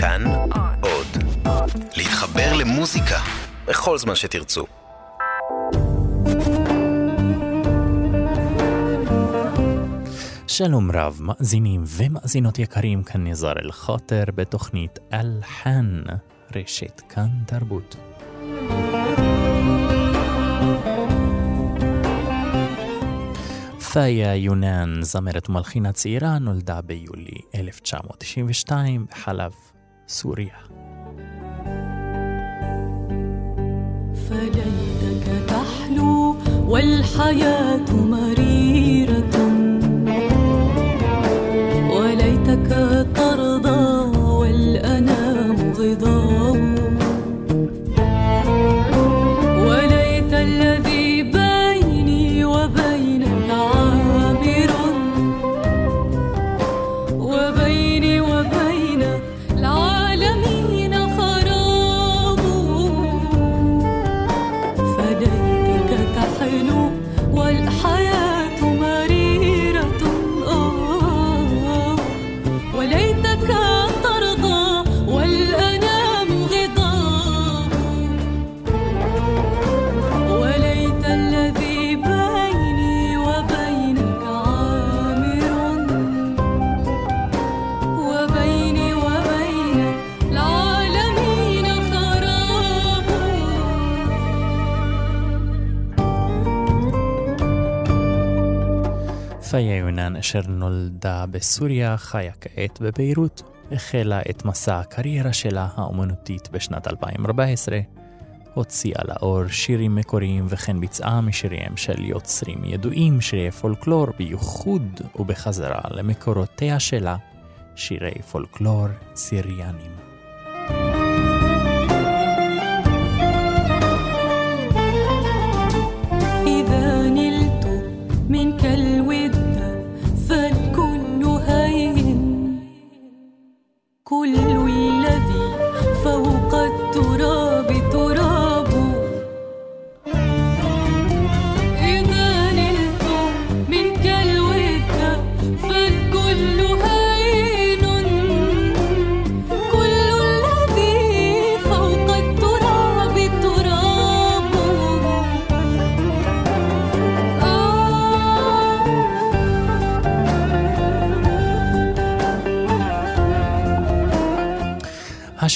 כאן עוד. להתחבר למוזיקה בכל זמן שתרצו. שלום רב, מאזינים ומאזינות יקרים, כאן נזר אל-חוטר בתוכנית אלחן, רשת כאן תרבות. פאיה יונן, זמרת ומלחינה צעירה, נולדה ביולי 1992 בחלב, سوريا. فليتك تحلو والحياة مريرة وليتك طيب פאיה יונן, אשר נולדה בסוריה, חיה כעת בביירות, החלה את מסע הקריירה שלה האומנותית בשנת 2014, הוציאה לאור שירים מקוריים וכן ביצעה משיריהם של יוצרים ידועים, שירי פולקלור בייחוד ובחזרה למקורותיה שלה, שירי פולקלור סיריאנים.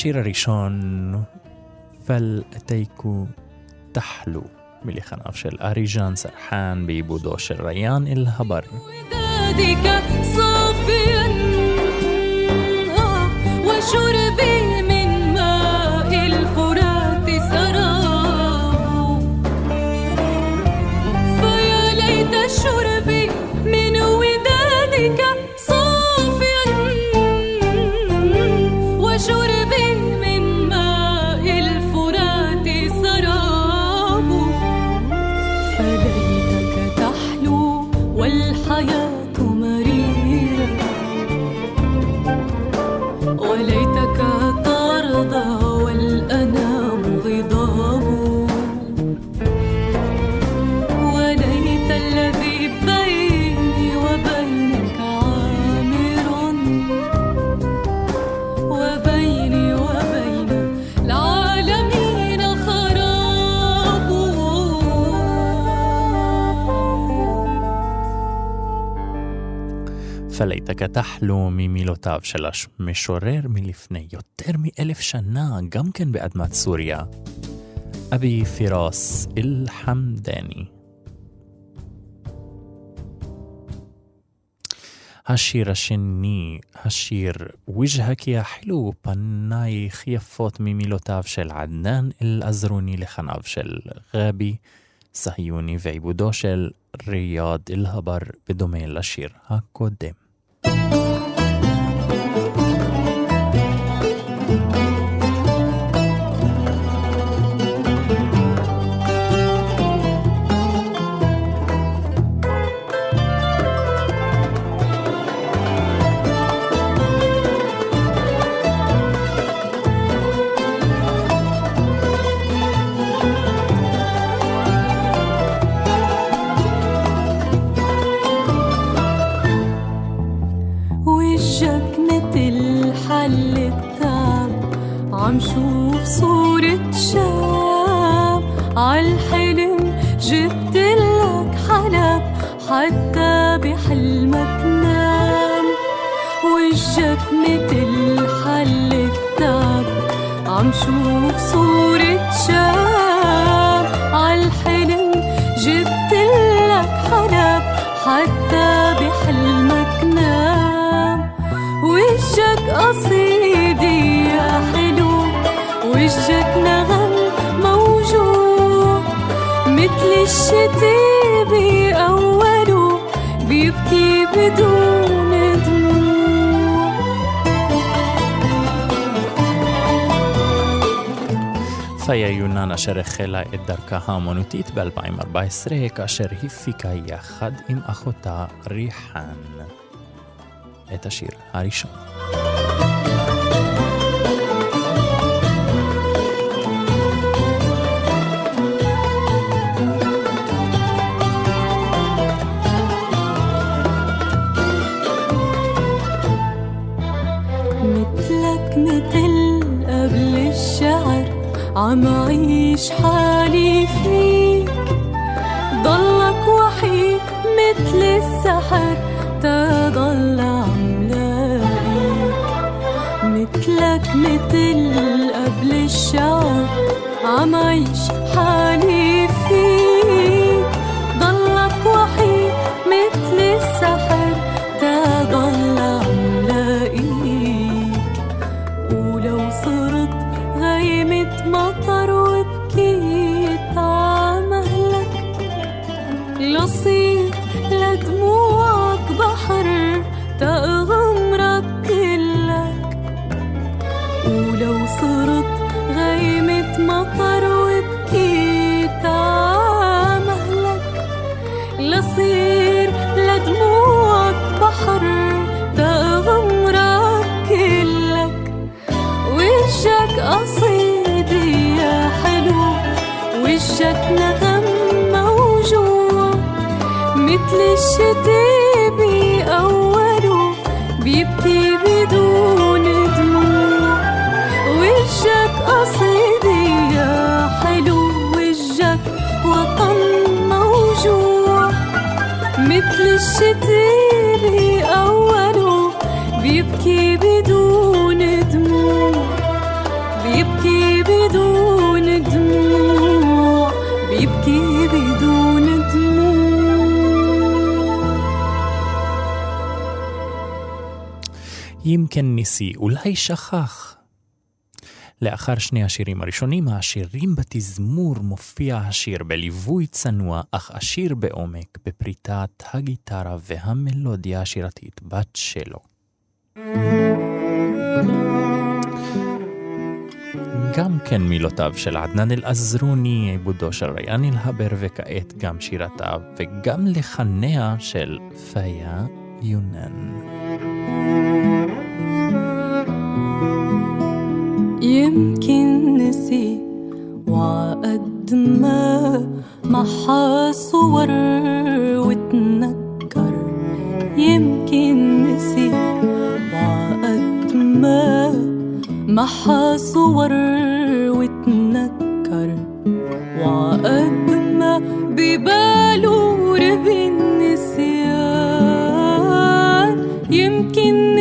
شيرر شون فلأتيك تحلو. ملي خنقفش الأريجان سرحان ببودوش الريان الهبر פלייתק תחלו ממילותיו של המשורר מלפני יותר מאלף שנה, גם כן באדמת סוריה, אבי פירוס אל-חמדני. השיר השני, השיר וג'הק יא חילו, פנייך יפות ממילותיו של עדנאן אל-עזרוני לחניו של גבי סהיוני ועיבודו של ריאד אל-הבר בדומה לשיר הקודם. وجهك مثل متل حل التعب عم شوف صورة شام פיה יונן אשר החלה את דרכה האמנותית ב-2014, כאשר הפיקה יחד עם אחותה ריחן את השיר הראשון. عيش حالي فيك. ضلك وحيد مثل السحر تضل عم لاقيك مثلك مثل قبل الشعر عم عيش حالي بيبكي بدون دموع. وجهك حلو وجهك وطن موجوع. مثل الشتي ימקן ניסי, אולי שכח. לאחר שני השירים הראשונים, השירים בתזמור מופיע השיר בליווי צנוע, אך עשיר בעומק, בפריטת הגיטרה והמלודיה השירתית בת שלו. גם כן מילותיו של עדנאן אל-עזרוני, עיבודו של ריאן אל-הבר, וכעת גם שירתיו וגם לחניה של פיה יונן. يمكن نسي وعقد ما محا صور وتنكر يمكن نسي وعقد ما محا صور وتنكر وعقد ما بباله ربي النسيان. يمكن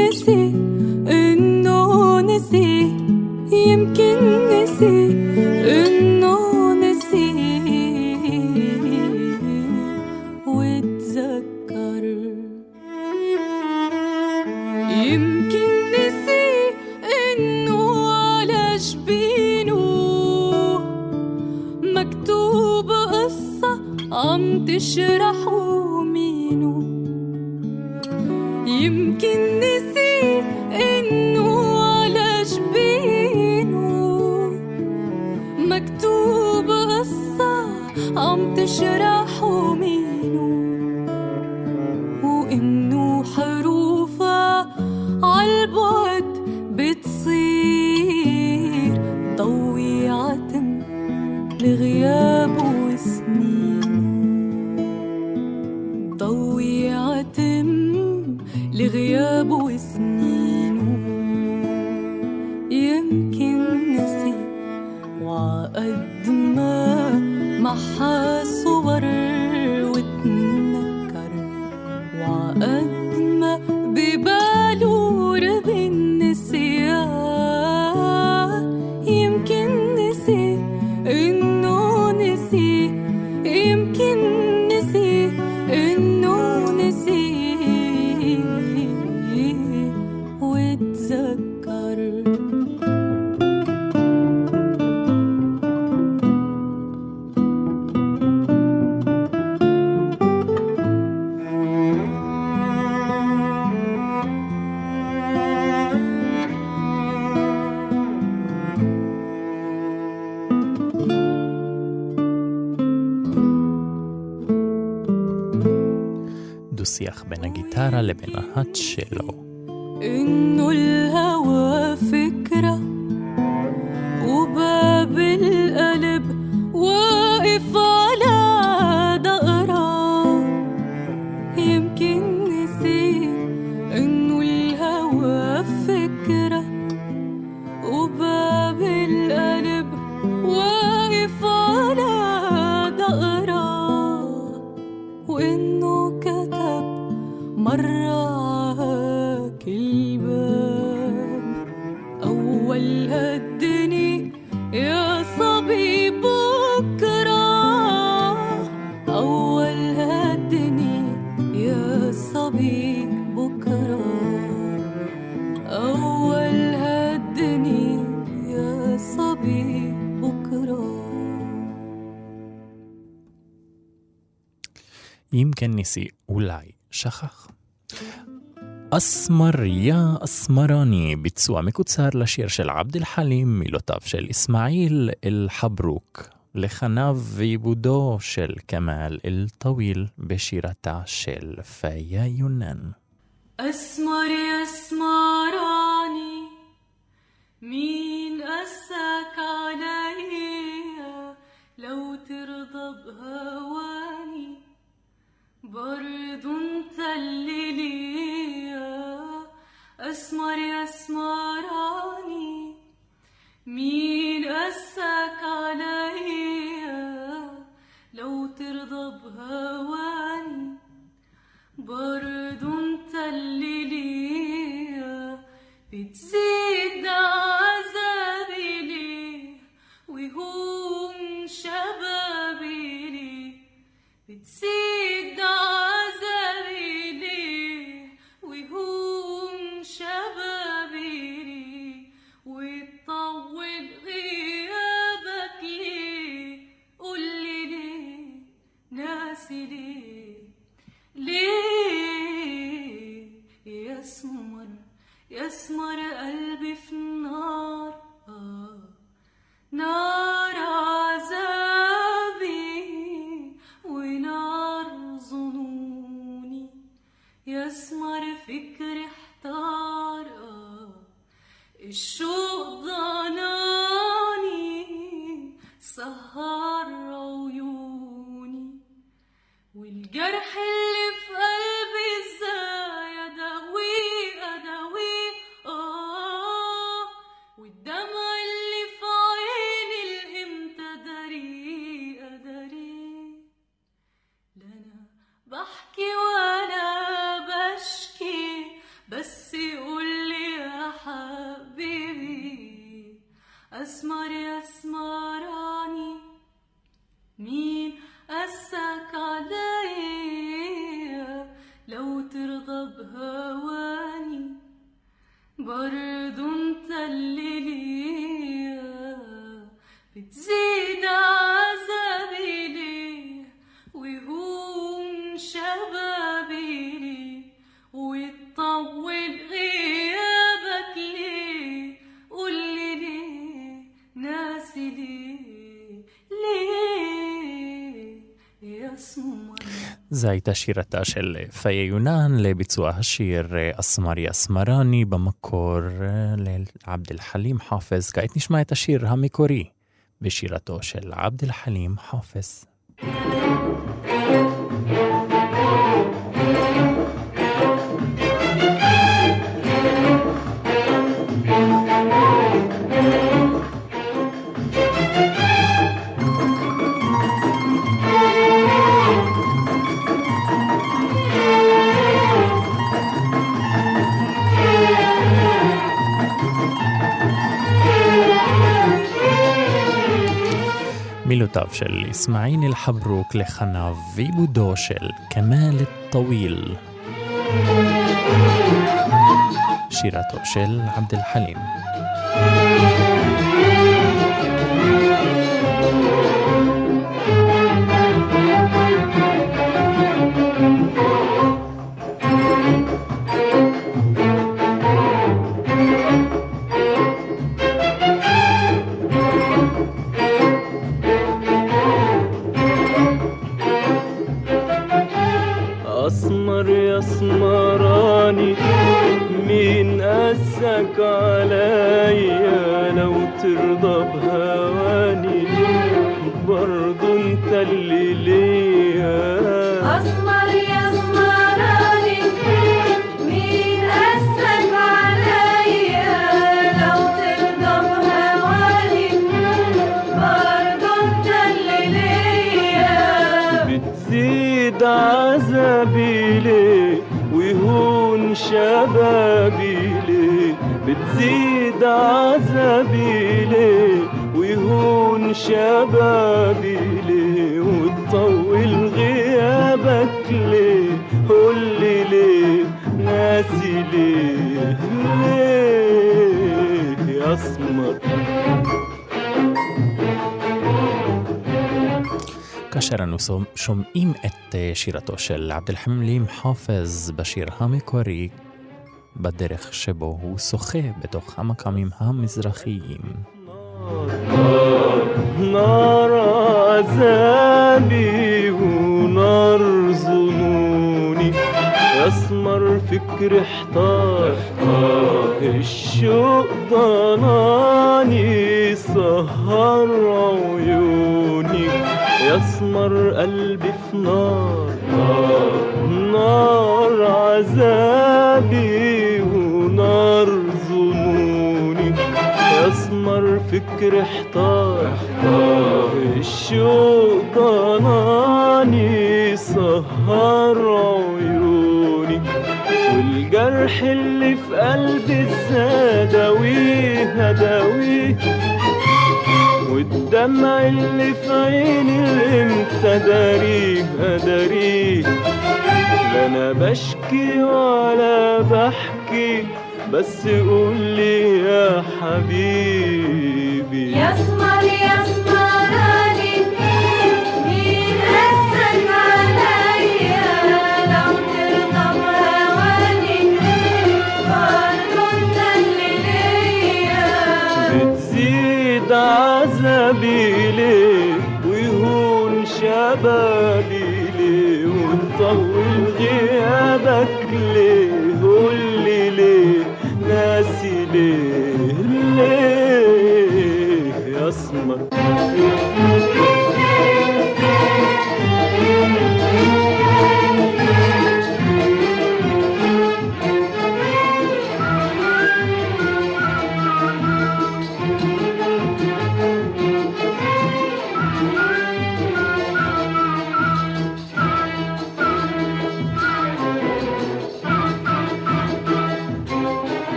גיטרה למנהט שלו. שכח. אסמר יא אסמרני, ביצוע מקוצר לשיר של עבד אל חלים, מילותיו של אסמאעיל אל-חברוק, לחניו ועיבודו של כמאל אל-טוויל בשירתה של פיה יונן. أسمر يا اسمراني مين قسك عليا لو ترضى بهواني برضو انت اللي ليا أسمر يا أسمراني مين قسك عليا؟ لو ترضى بهواني برضو انت اللي ليا بتزيد عذابي ليه ويهون شبابي ليه بتزيد يا سمر قلبي في النار. آه. نار عذابي ونار ظنوني. يسمر فكري احتار. آه. الشوق ضناني سهر عيوني. والجرح اللي זו הייתה שירתה של פיה יונן לביצוע השיר אסמרי אסמרני במקור אה, לעבד אל חלים חאפז. כעת נשמע את השיר המקורי בשירתו של עבד אל חלים חאפז. של אסמאעיל אל-חברוק לחניו ועיבודו של כמאל א-טוויל. שירתו של עבד אל-חלים. שומעים את אה, שירתו של עבד אל-חמלים חופז בשיר המקורי, בדרך שבו הוא שוחה בתוך המקאמים המזרחיים. نار عذابي ونار ظنوني يسمر فكر احتار الشوق ضناني سهر عيوني يسمر قلبي في نار. نار عذابي ونار ظنوني. يسمر فكر احتار. الشوق ضناني سهر عيوني. والجرح اللي في قلبي الزادويه داويه والدمع اللي في عيني إمتى داريه اداريه لا أنا بشكي ولا بحكي بس قول لي يا حبيبي يسمر يسمراني شبابي ليه وتطول غيابك ليه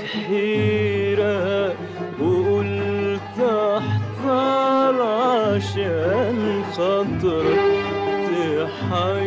حيرة وقلت احذر عشان خاطرك تحيرني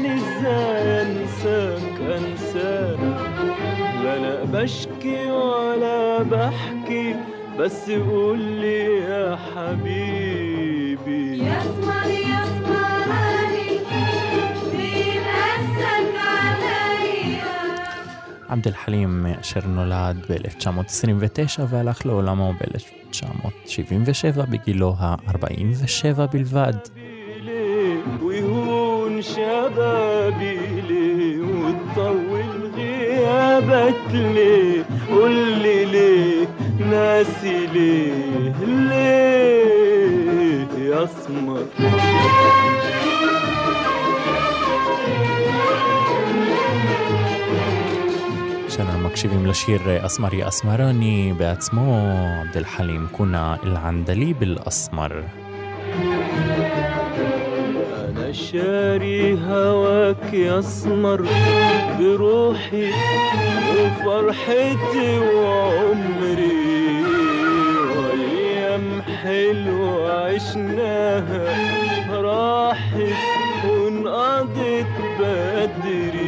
ونساني ازاي انساك انساك لا انا بشكي ولا بحكي بس قول لي يا حبيبي يسمر يسمراني مين قسك عليا עבד אל-חלים, אשר נולד ב-1929 והלך לעולמו ב-1977 בגילו ה-47 בלבד. غيابك ليه قول لي ليه ناسي ليه ليه يا اسمر כשאנחנו מקשיבים לשיר אסמר יא אסמרני בעצמו, עבד אל-חלים כונה אל-ענדלי באל-אסמר. شاري هواك يا اسمر بروحي وفرحتي وعمري. وأيام حلوة عشناها راحت وانقضت بدري.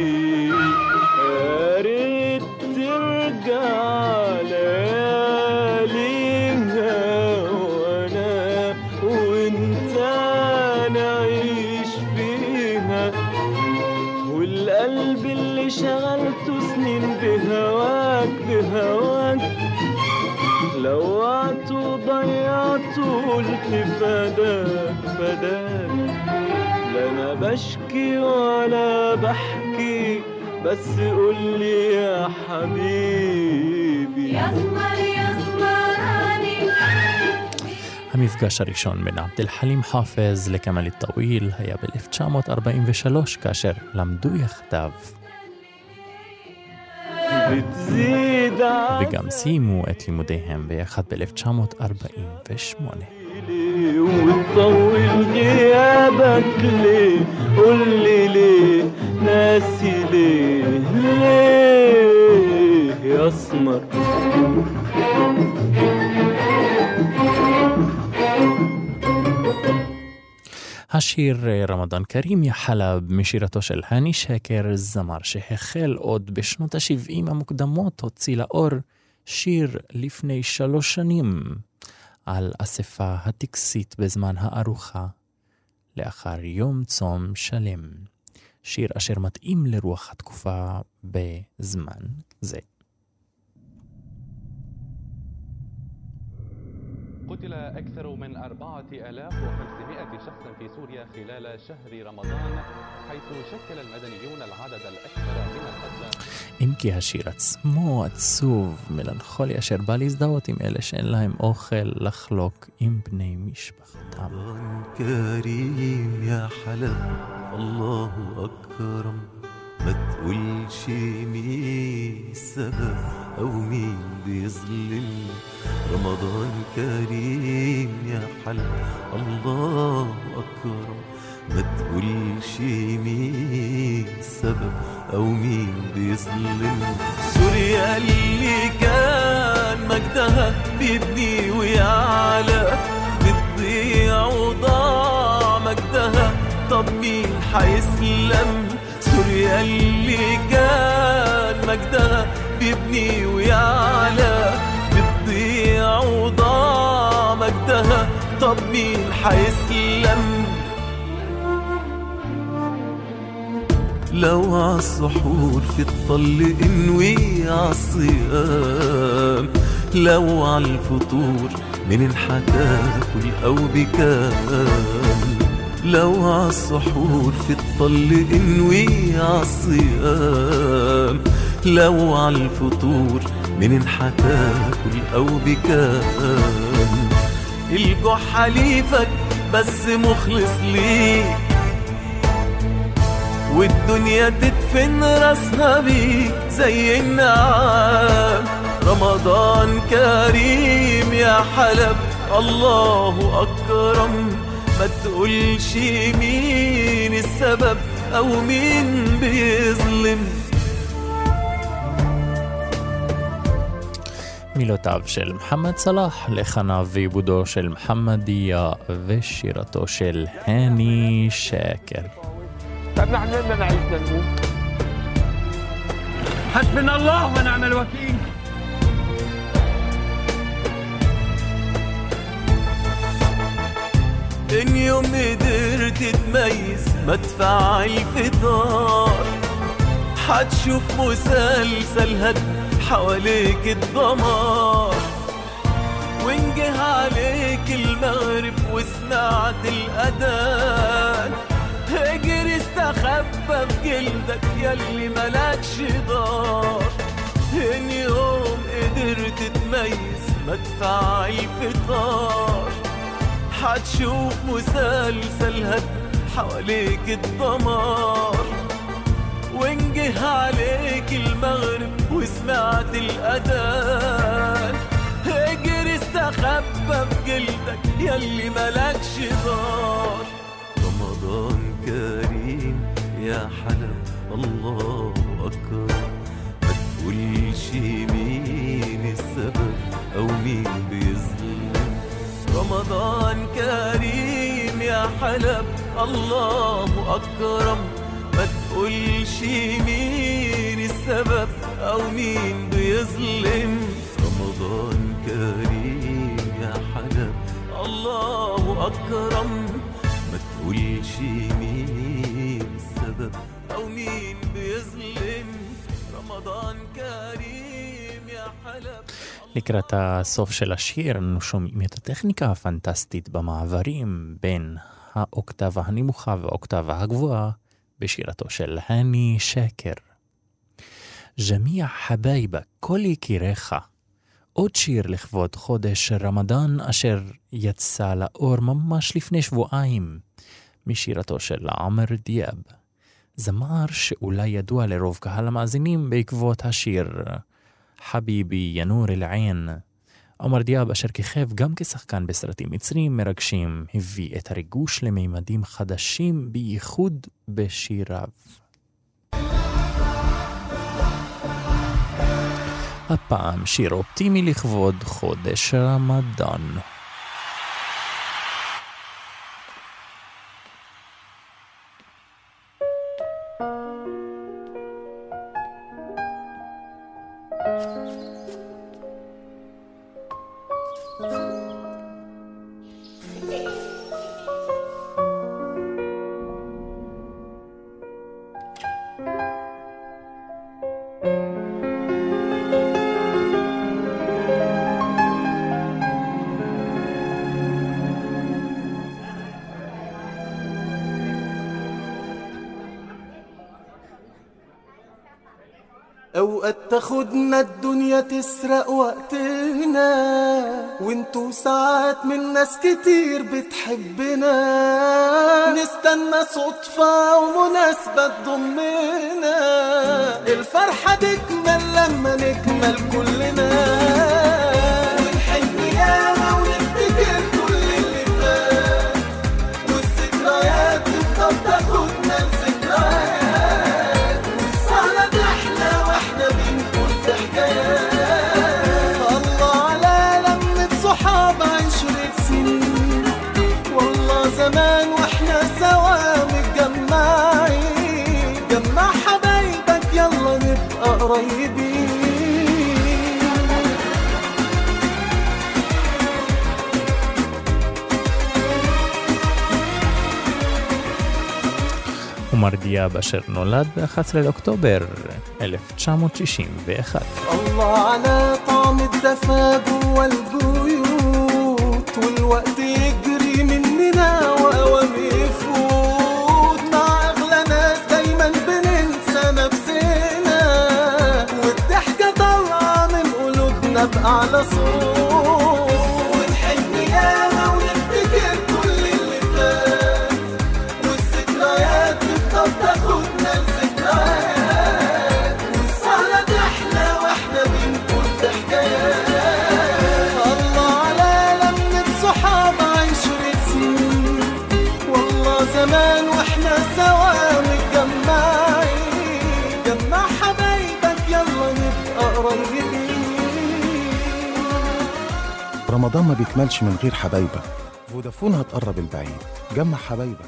قلت فداك فداك لا انا بشكي ولا بحكي بس قولي يا حبيبي يسمر يسمراني המפגש הראשון בין עבד אל-חלים חאפז לכמאל א-טוויל היה ב-1943 כאשר למדו יחדיו بتزيد וגם סיימו את לימודיהם ביחד ב-1948. ليه وتطول غيابك ليه قولي ليه ناسي ليه ليه يا اسمر השיר אה, רמדאן כרים יא חלב משירתו של הני שקר, זמר שהחל עוד בשנות ה-70 המוקדמות, הוציא לאור שיר לפני שלוש שנים על אספה הטקסית בזמן הארוחה, לאחר יום צום שלם. שיר אשר מתאים לרוח התקופה בזמן זה. قتل أكثر من 4500 شخص في سوريا خلال شهر رمضان حيث شكل المدنيون العدد الأكبر من القتلى אם כי השיר עצמו עצוב, מלנכולי אשר בא להזדהות עם אלה שאין להם אוכל לחלוק עם בני משפחתם. ما تقولش مين السبب أو مين بيظلم. رمضان كريم يا حلب الله أكرم ما تقولش مين السبب أو مين بيظلم. سوريا اللي كان مجدها بيبني ويعلى. بتضيع وضاع مجدها طب مين حيسلم؟ اللي كان مجدها بيبني ويعلى بتضيع وضاع مجدها. طب مين حيسلم لو عالسحور في الطل انوي عالصيام لو عالفطور من حتاكل أو بكام. لو عالسحور في الطل انوي عالصيام لو عالفطور من حتاكل أو بكام الجوع حليفك بس مخلص ليك. والدنيا تدفن راسها بيك زي النعام. رمضان كريم يا حلب الله أكرم تقولش مين السبب أو مين بيظلم מילותיו של מוחמד סלאח, לחניו ועיבודו של מוחמד דיה ושירתו של הני שקר. طب نحن بدنا نعيش نموت حسبنا الله ونعم الوكيل إن يوم قدرت تميز مدفع الفطار. حتشوف مسلسل هد حواليك الدمار. وإن جه عليك المغرب وسمعت الأذان. اجري استخبى بجلدك ياللي ملكش دار. إن يوم قدرت تميز مدفع الفطار. حتشوف مسلسل هد حواليك الدمار. وانجه عليك المغرب وسمعت الأذان. اجري استخبى في جلدك يلي ملكش دار رمضان كريم يا حلب الله أكبر. ما تقولش مين السبب أو مين رمضان كريم يا حلب. الله أكرم. ما تقولش مين السبب أو مين بيظلم. رمضان كريم يا حلب. الله أكرم. ما تقولش مين السبب أو مين بيظلم. رمضان كريم يا حلب. לקראת הסוף של השיר אנו שומעים את הטכניקה הפנטסטית במעברים בין האוקטבה הנמוכה והאוקטבה הגבוהה בשירתו של הני שקר. ג'מיע חבייבה, כל יקיריך. עוד שיר לכבוד חודש רמדאן אשר יצא לאור ממש לפני שבועיים משירתו של עמר דיאב. זמר שאולי ידוע לרוב קהל המאזינים בעקבות השיר חביבי ינור אל-עין. עומר דיאב, אשר כיכב גם כשחקן בסרטים מצריים מרגשים, הביא את הריגוש למימדים חדשים, בייחוד בשיריו. הפעם שיר אופטימי לכבוד חודש רמדאן. اوقات تاخدنا الدنيا تسرق وقتنا وانتو ساعات من ناس كتير بتحبنا. نستنى صدفة ومناسبة تضمنا. الفرحة تكمل لما نكمل كلنا. עומר דיאב אשר נולד ב-11 לאוקטובר 1961. الله على طعم الدفا جوا البيوت والوقت يجري مننا واوام يفوت مع اغلى ناس دايما بننسى نفسنا والضحكه طالعه من قلوبنا باعلى صوت رمضان ما بيكملش من غير حبايبك فودافون هتقرب البعيد جمع حبايبك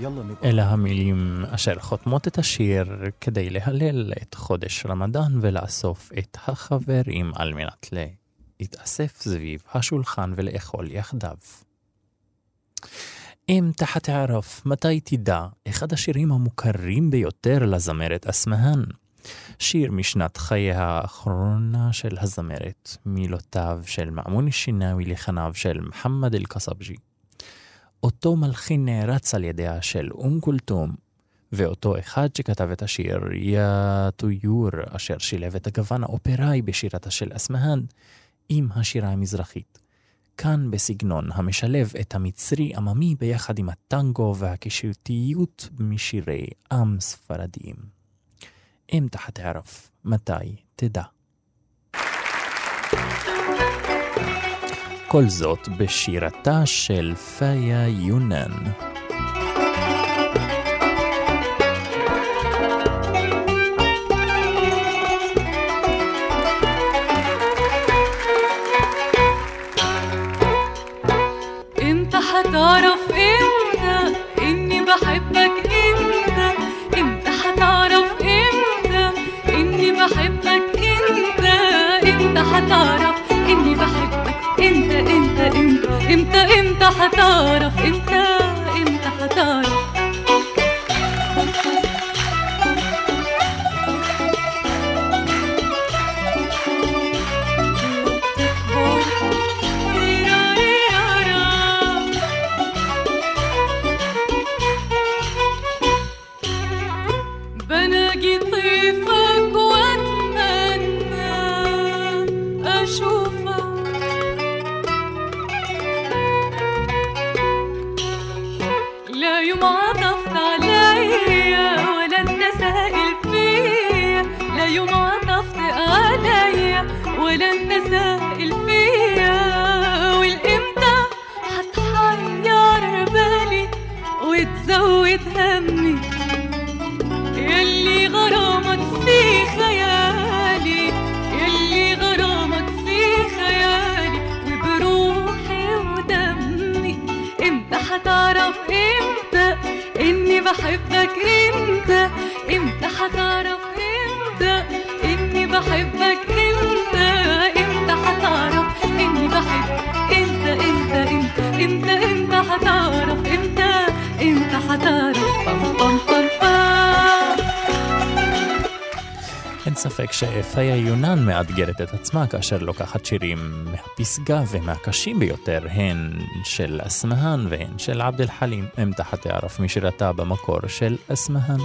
يلا נבוא. אלה המילים אשר חותמות את השיר כדי להלל את חודש רמדאן ולאסוף את החברים על מנת להתאסף סביב השולחן ולאכול יחדיו. אם תחת הערף, מתי תדע, אחד השירים המוכרים ביותר לזמרת אסמהאן. שיר משנת חייה האחרונה של הזמרת, מילותיו של מאמוני שינאוי לחניו של מוחמד אל-קסבג'י. אותו מלחין נערץ על ידיה של אום כולתום, ואותו אחד שכתב את השיר יא טויור, אשר שילב את הגוון האופראי בשירתה של אסמהאן עם השירה המזרחית. כאן בסגנון המשלב את המצרי עממי ביחד עם הטנגו והקישוטיות משירי עם ספרדיים. אמתא חתערף, מתי תדע. כל זאת בשירתה של פאיה יונן. انت هتعرف امتى انت מאתגרת את עצמה כאשר לוקחת שירים מהפסגה ומהקשים ביותר, הן של אסמהאן והן של עבד אל חלים. אם תחת הערף משירתה במקור של אסמהאן.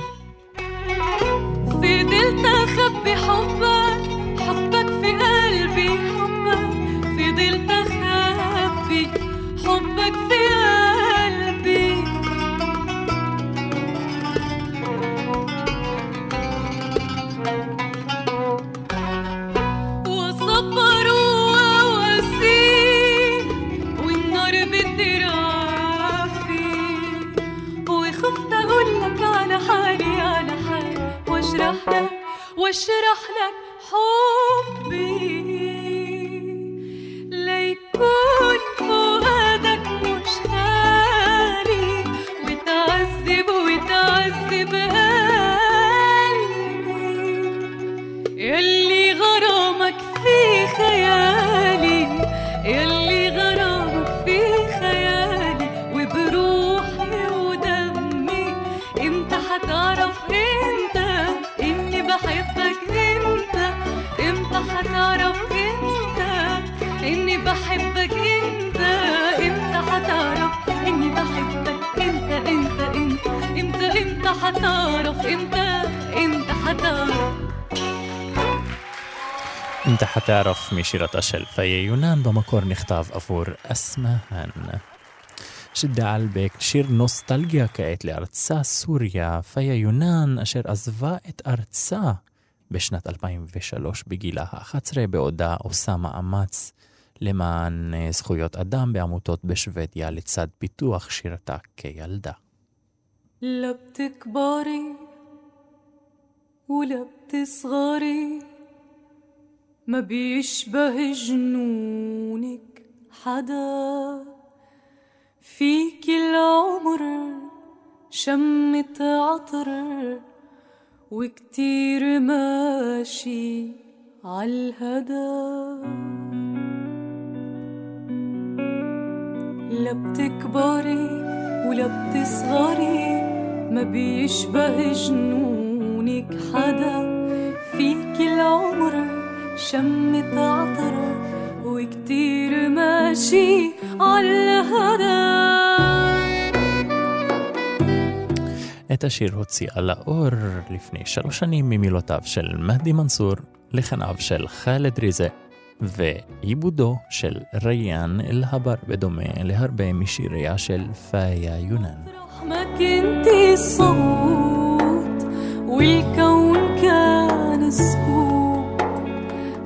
משירתה של פיה יונן במקור נכתב עבור אסמהאן. שדעלבק, שיר נוסטלגיה כעת לארצה סוריה, פיה יונן אשר עזבה את ארצה בשנת 2003 בגילה ה-11 בעודה עושה מאמץ למען אה, זכויות אדם בעמותות בשוודיה לצד פיתוח שירתה כילדה. لا بتكبري ولا بتصغري ما بيشبه جنونك حدا. فيك العمر شمة عطر وكتير ماشي عالهدى. لا بتكبري ولا بتصغري ما بيشبه جنونك حدا. فيك العمر شمت عطرة وكتير ماشي على את השיר הוציאה לאור לפני שלוש שנים ממילותיו של מהדי מנסור, לחניו של חאלד ריזה ועיבודו של ריאן אלהבר בדומה להרבה משיריה של פאיה יונן. والكون كان سكوت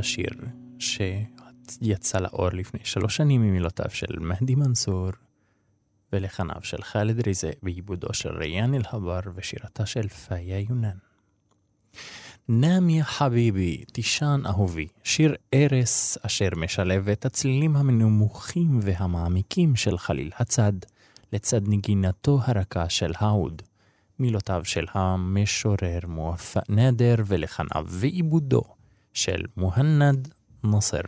השיר שיצא לאור לפני שלוש שנים ממילותיו לא של מהדי מנסור ולחניו של חאלד ריזה בעיבודו של ריאן אלהבר ושירתה של פאיה יונן. נאם יא חביבי, תישן אהובי, שיר ארס אשר משלב את הצלילים המנמוכים והמעמיקים של חליל הצד, לצד נגינתו הרכה של האוד. מילותיו של המשורר מואפק נדר ולחניו ועיבודו شل مهند نصر.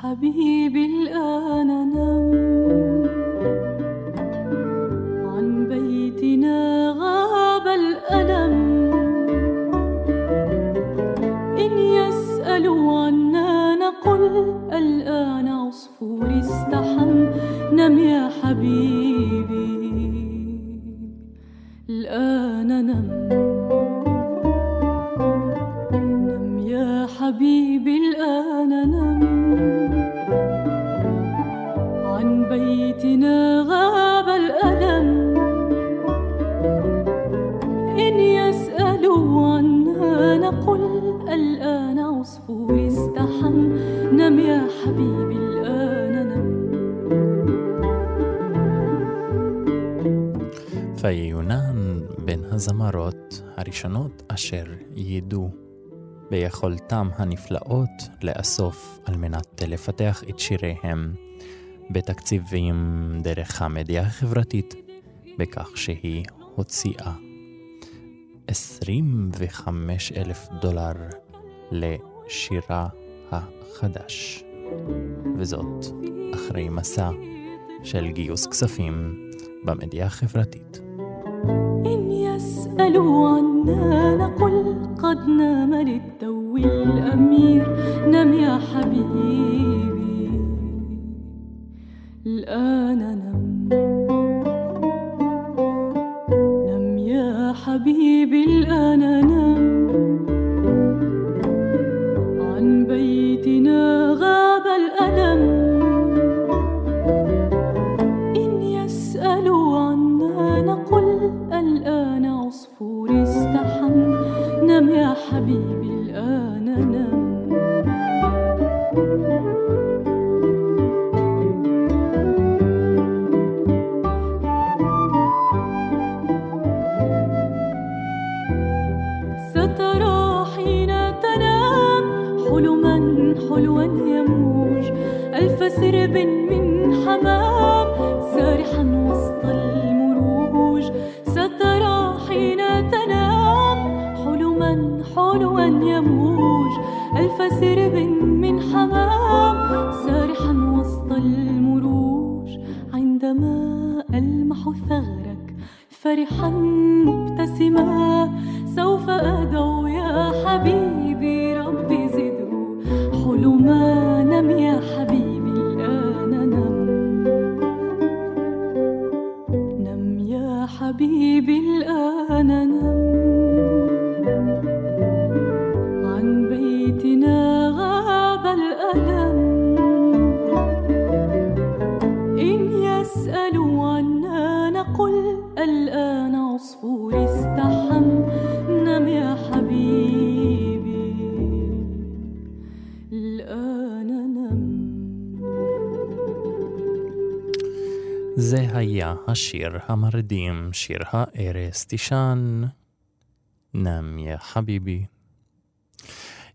حبيبي ביכולתם הנפלאות לאסוף על מנת לפתח את שיריהם בתקציבים דרך המדיה החברתית, בכך שהיא הוציאה 25 אלף דולר לשירה החדש. וזאת אחרי מסע של גיוס כספים במדיה החברתית. إن يسألوا عنا نقل قد نام للتو الأمير. نم يا حبيبي الآن نم. نم يا حبيبي الآن نم. عن بيتنا غاب الألم. نم يا حبيبي. השיר המרדים, שיר הארס, תישן, נם יא חביבי.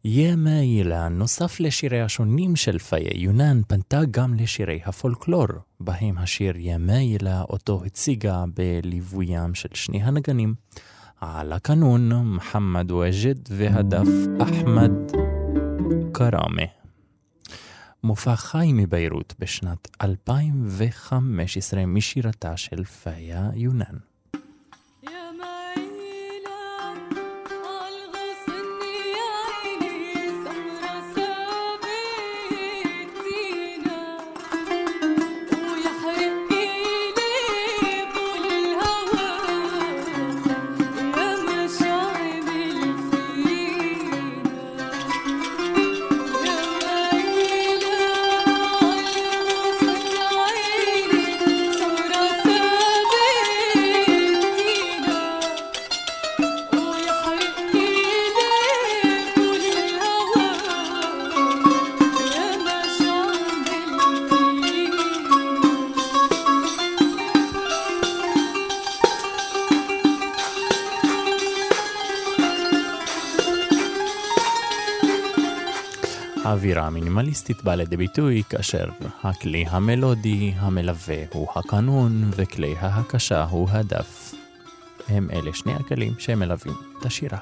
יא מעילה, נוסף לשירי השונים של פיי יונן, פנתה גם לשירי הפולקלור, בהם השיר יא מעילה, אותו הציגה בליוויים של שני הנגנים, על הקנון, מוחמד וג'ד והדף אחמד קראמה. מופע חי מביירות בשנת 2015 משירתה של פאיה יונן. המינימליסטית באה לידי ביטוי כאשר הכלי המלודי המלווה הוא הקנון וכלי ההקשה הוא הדף. הם אלה שני הכלים שמלווים את השירה.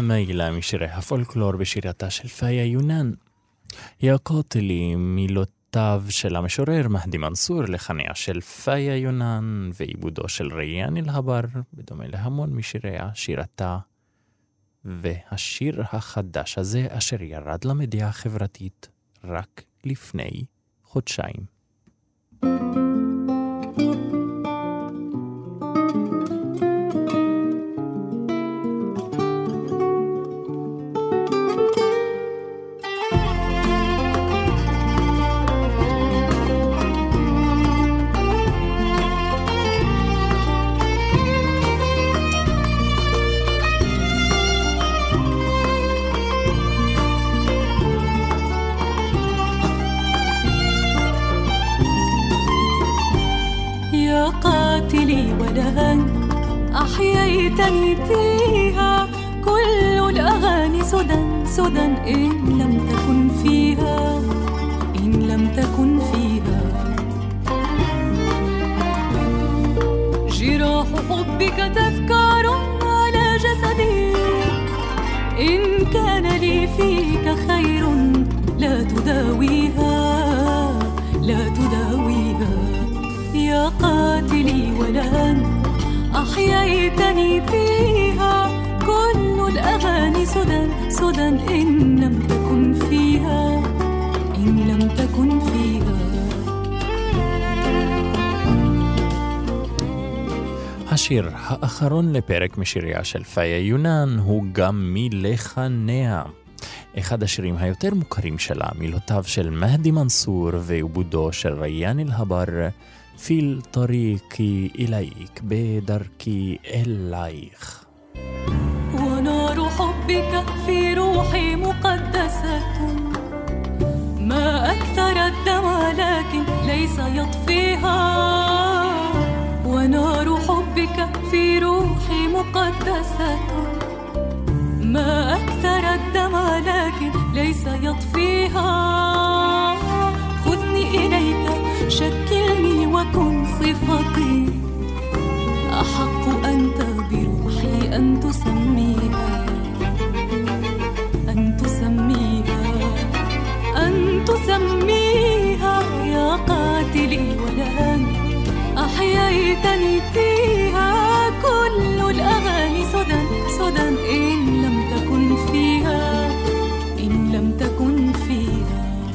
מיילה משירי הפולקלור בשירתה של פאיה יונן. יא קוטלי מילותיו של המשורר מהדי מנסור לחניה של פאיה יונן ועיבודו של ריאן אלהבר, בדומה להמון משיריה, שירתה. והשיר החדש הזה אשר ירד למדיה החברתית רק לפני חודשיים. يا سدى إن لم تكن فيها إن لم تكن فيها. جراح حبك تذكار على جسدي إن كان لي فيك خير لا تداويها لا تداويها. يا قاتلي ولن أحييتني فيها كل الأغاني سدى سدى إن لم تكن فيها إن لم تكن فيها השיר האחרון לפרק משיריה של פאיה יונן הוא גם מלחניה. אחד השירים היותר מוכרים שלה, מילותיו של מהדי מנסור ועיבודו של ריאן אל-הבר, פיל טריקי אלייק, בדרכי אלייך. ونار حبك في روحي مقدسة. ما أكثر الدم لكن ليس يطفيها. ونار حبك في روحي مقدسة. ما أكثر الدم لكن ليس يطفيها. خذني إليك شكلني وكن صفتي. أحق أنت بروحي أن تسميها أن تسميها يا قاتلي ولن أحييتني فيها. كل الأغاني سدى سدى إن لم تكن فيها إن لم تكن فيها.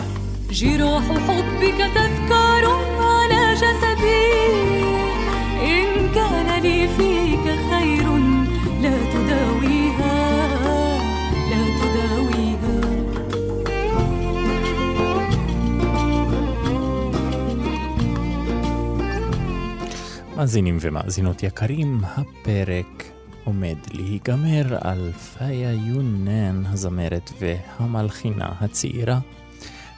جراح حبك تذكار على جسدي إن كان لي فيك خير מאזינים ומאזינות יקרים, הפרק עומד להיגמר על פאיה יונן, הזמרת והמלחינה הצעירה.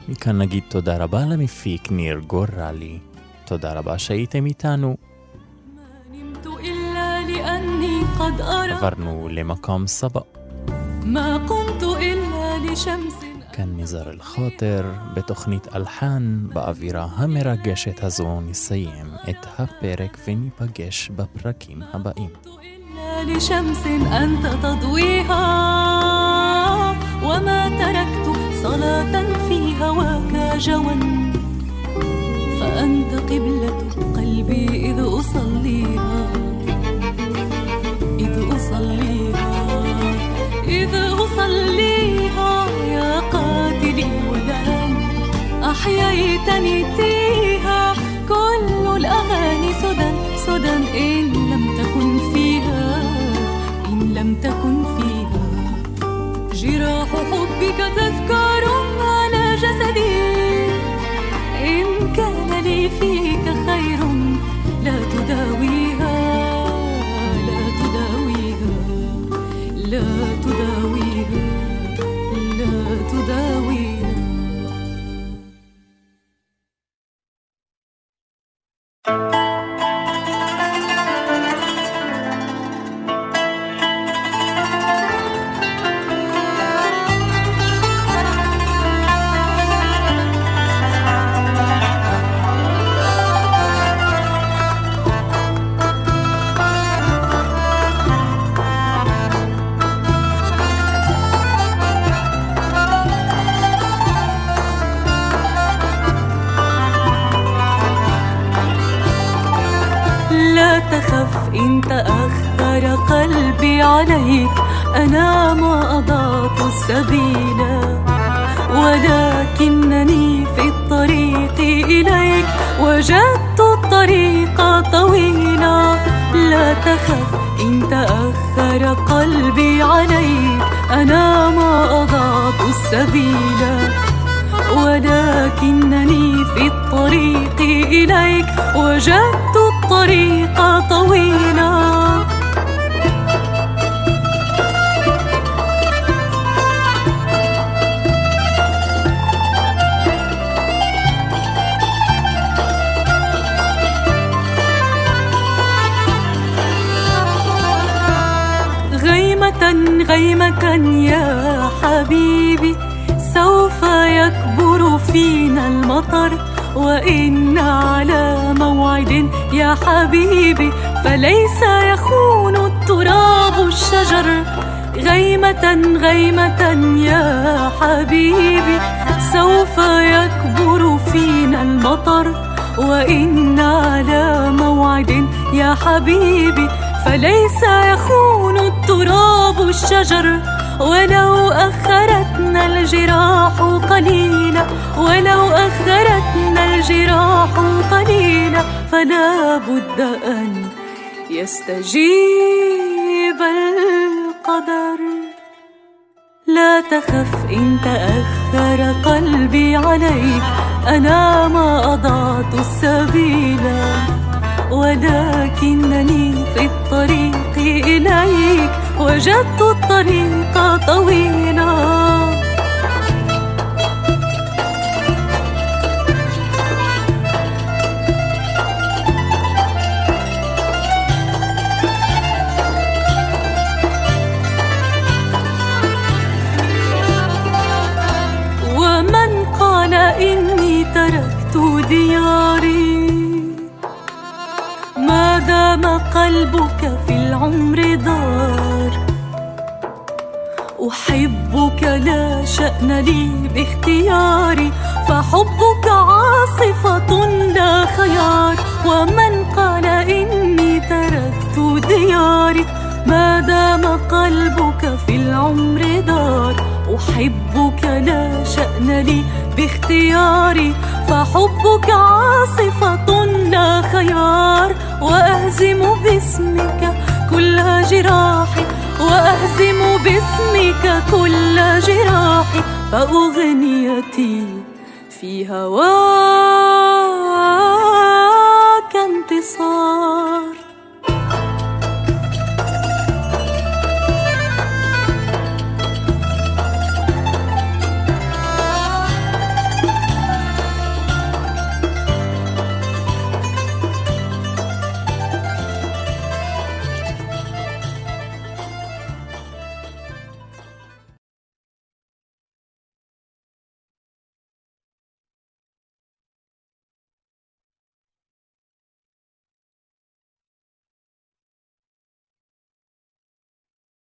מכאן נגיד תודה רבה למפיק ניר גורלי. תודה רבה שהייתם איתנו. ما نمت إلا لأني قد أرى עברנו למקום סבא. ما قمت إلا לשמס כאן ניזר אל-חוטר, בתוכנית אלחן, באווירה המרגשת הזו נסיים את הפרק וניפגש בפרקים הבאים. إلا لشمس أنت تضويها وما تركت صلاة في هواك جوا فأنت قبلة قلبي إذ أصليها قاتلي ولن أحييتني فيها كل الأغاني سدى سدى إن لم تكن فيها إن لم تكن فيها. جراح حبك تذكار على جسدي. إن كان لي فيك خير لا تداويها لا تداويها لا تداويها لا تداويها. أضعت السبيل. ولكنني في الطريق إليك. وجدت الطريق طويلا. لا تخف إن تأخر قلبي عليك. أنا ما أضعت السبيل. ولكنني في الطريق إليك. وجدت الطريق طويلا. غيمة غيمة يا حبيبي سوف يكبر فينا المطر. وإن على موعد يا حبيبي فليس يخون التراب الشجر. غيمة غيمة يا حبيبي سوف يكبر فينا المطر. وإن على موعد يا حبيبي فليس يخون التراب الشجر ولو أخرتنا الجراح قليلا ولو أخرتنا الجراح قليلا فلا بد أن يستجيب القدر. لا تخف إن تأخر قلبي عليك أنا ما أضعت السبيل ولكنني في الطريق إليك وجدت الطريق باسمك كل جراحي فأغنيتي في هواك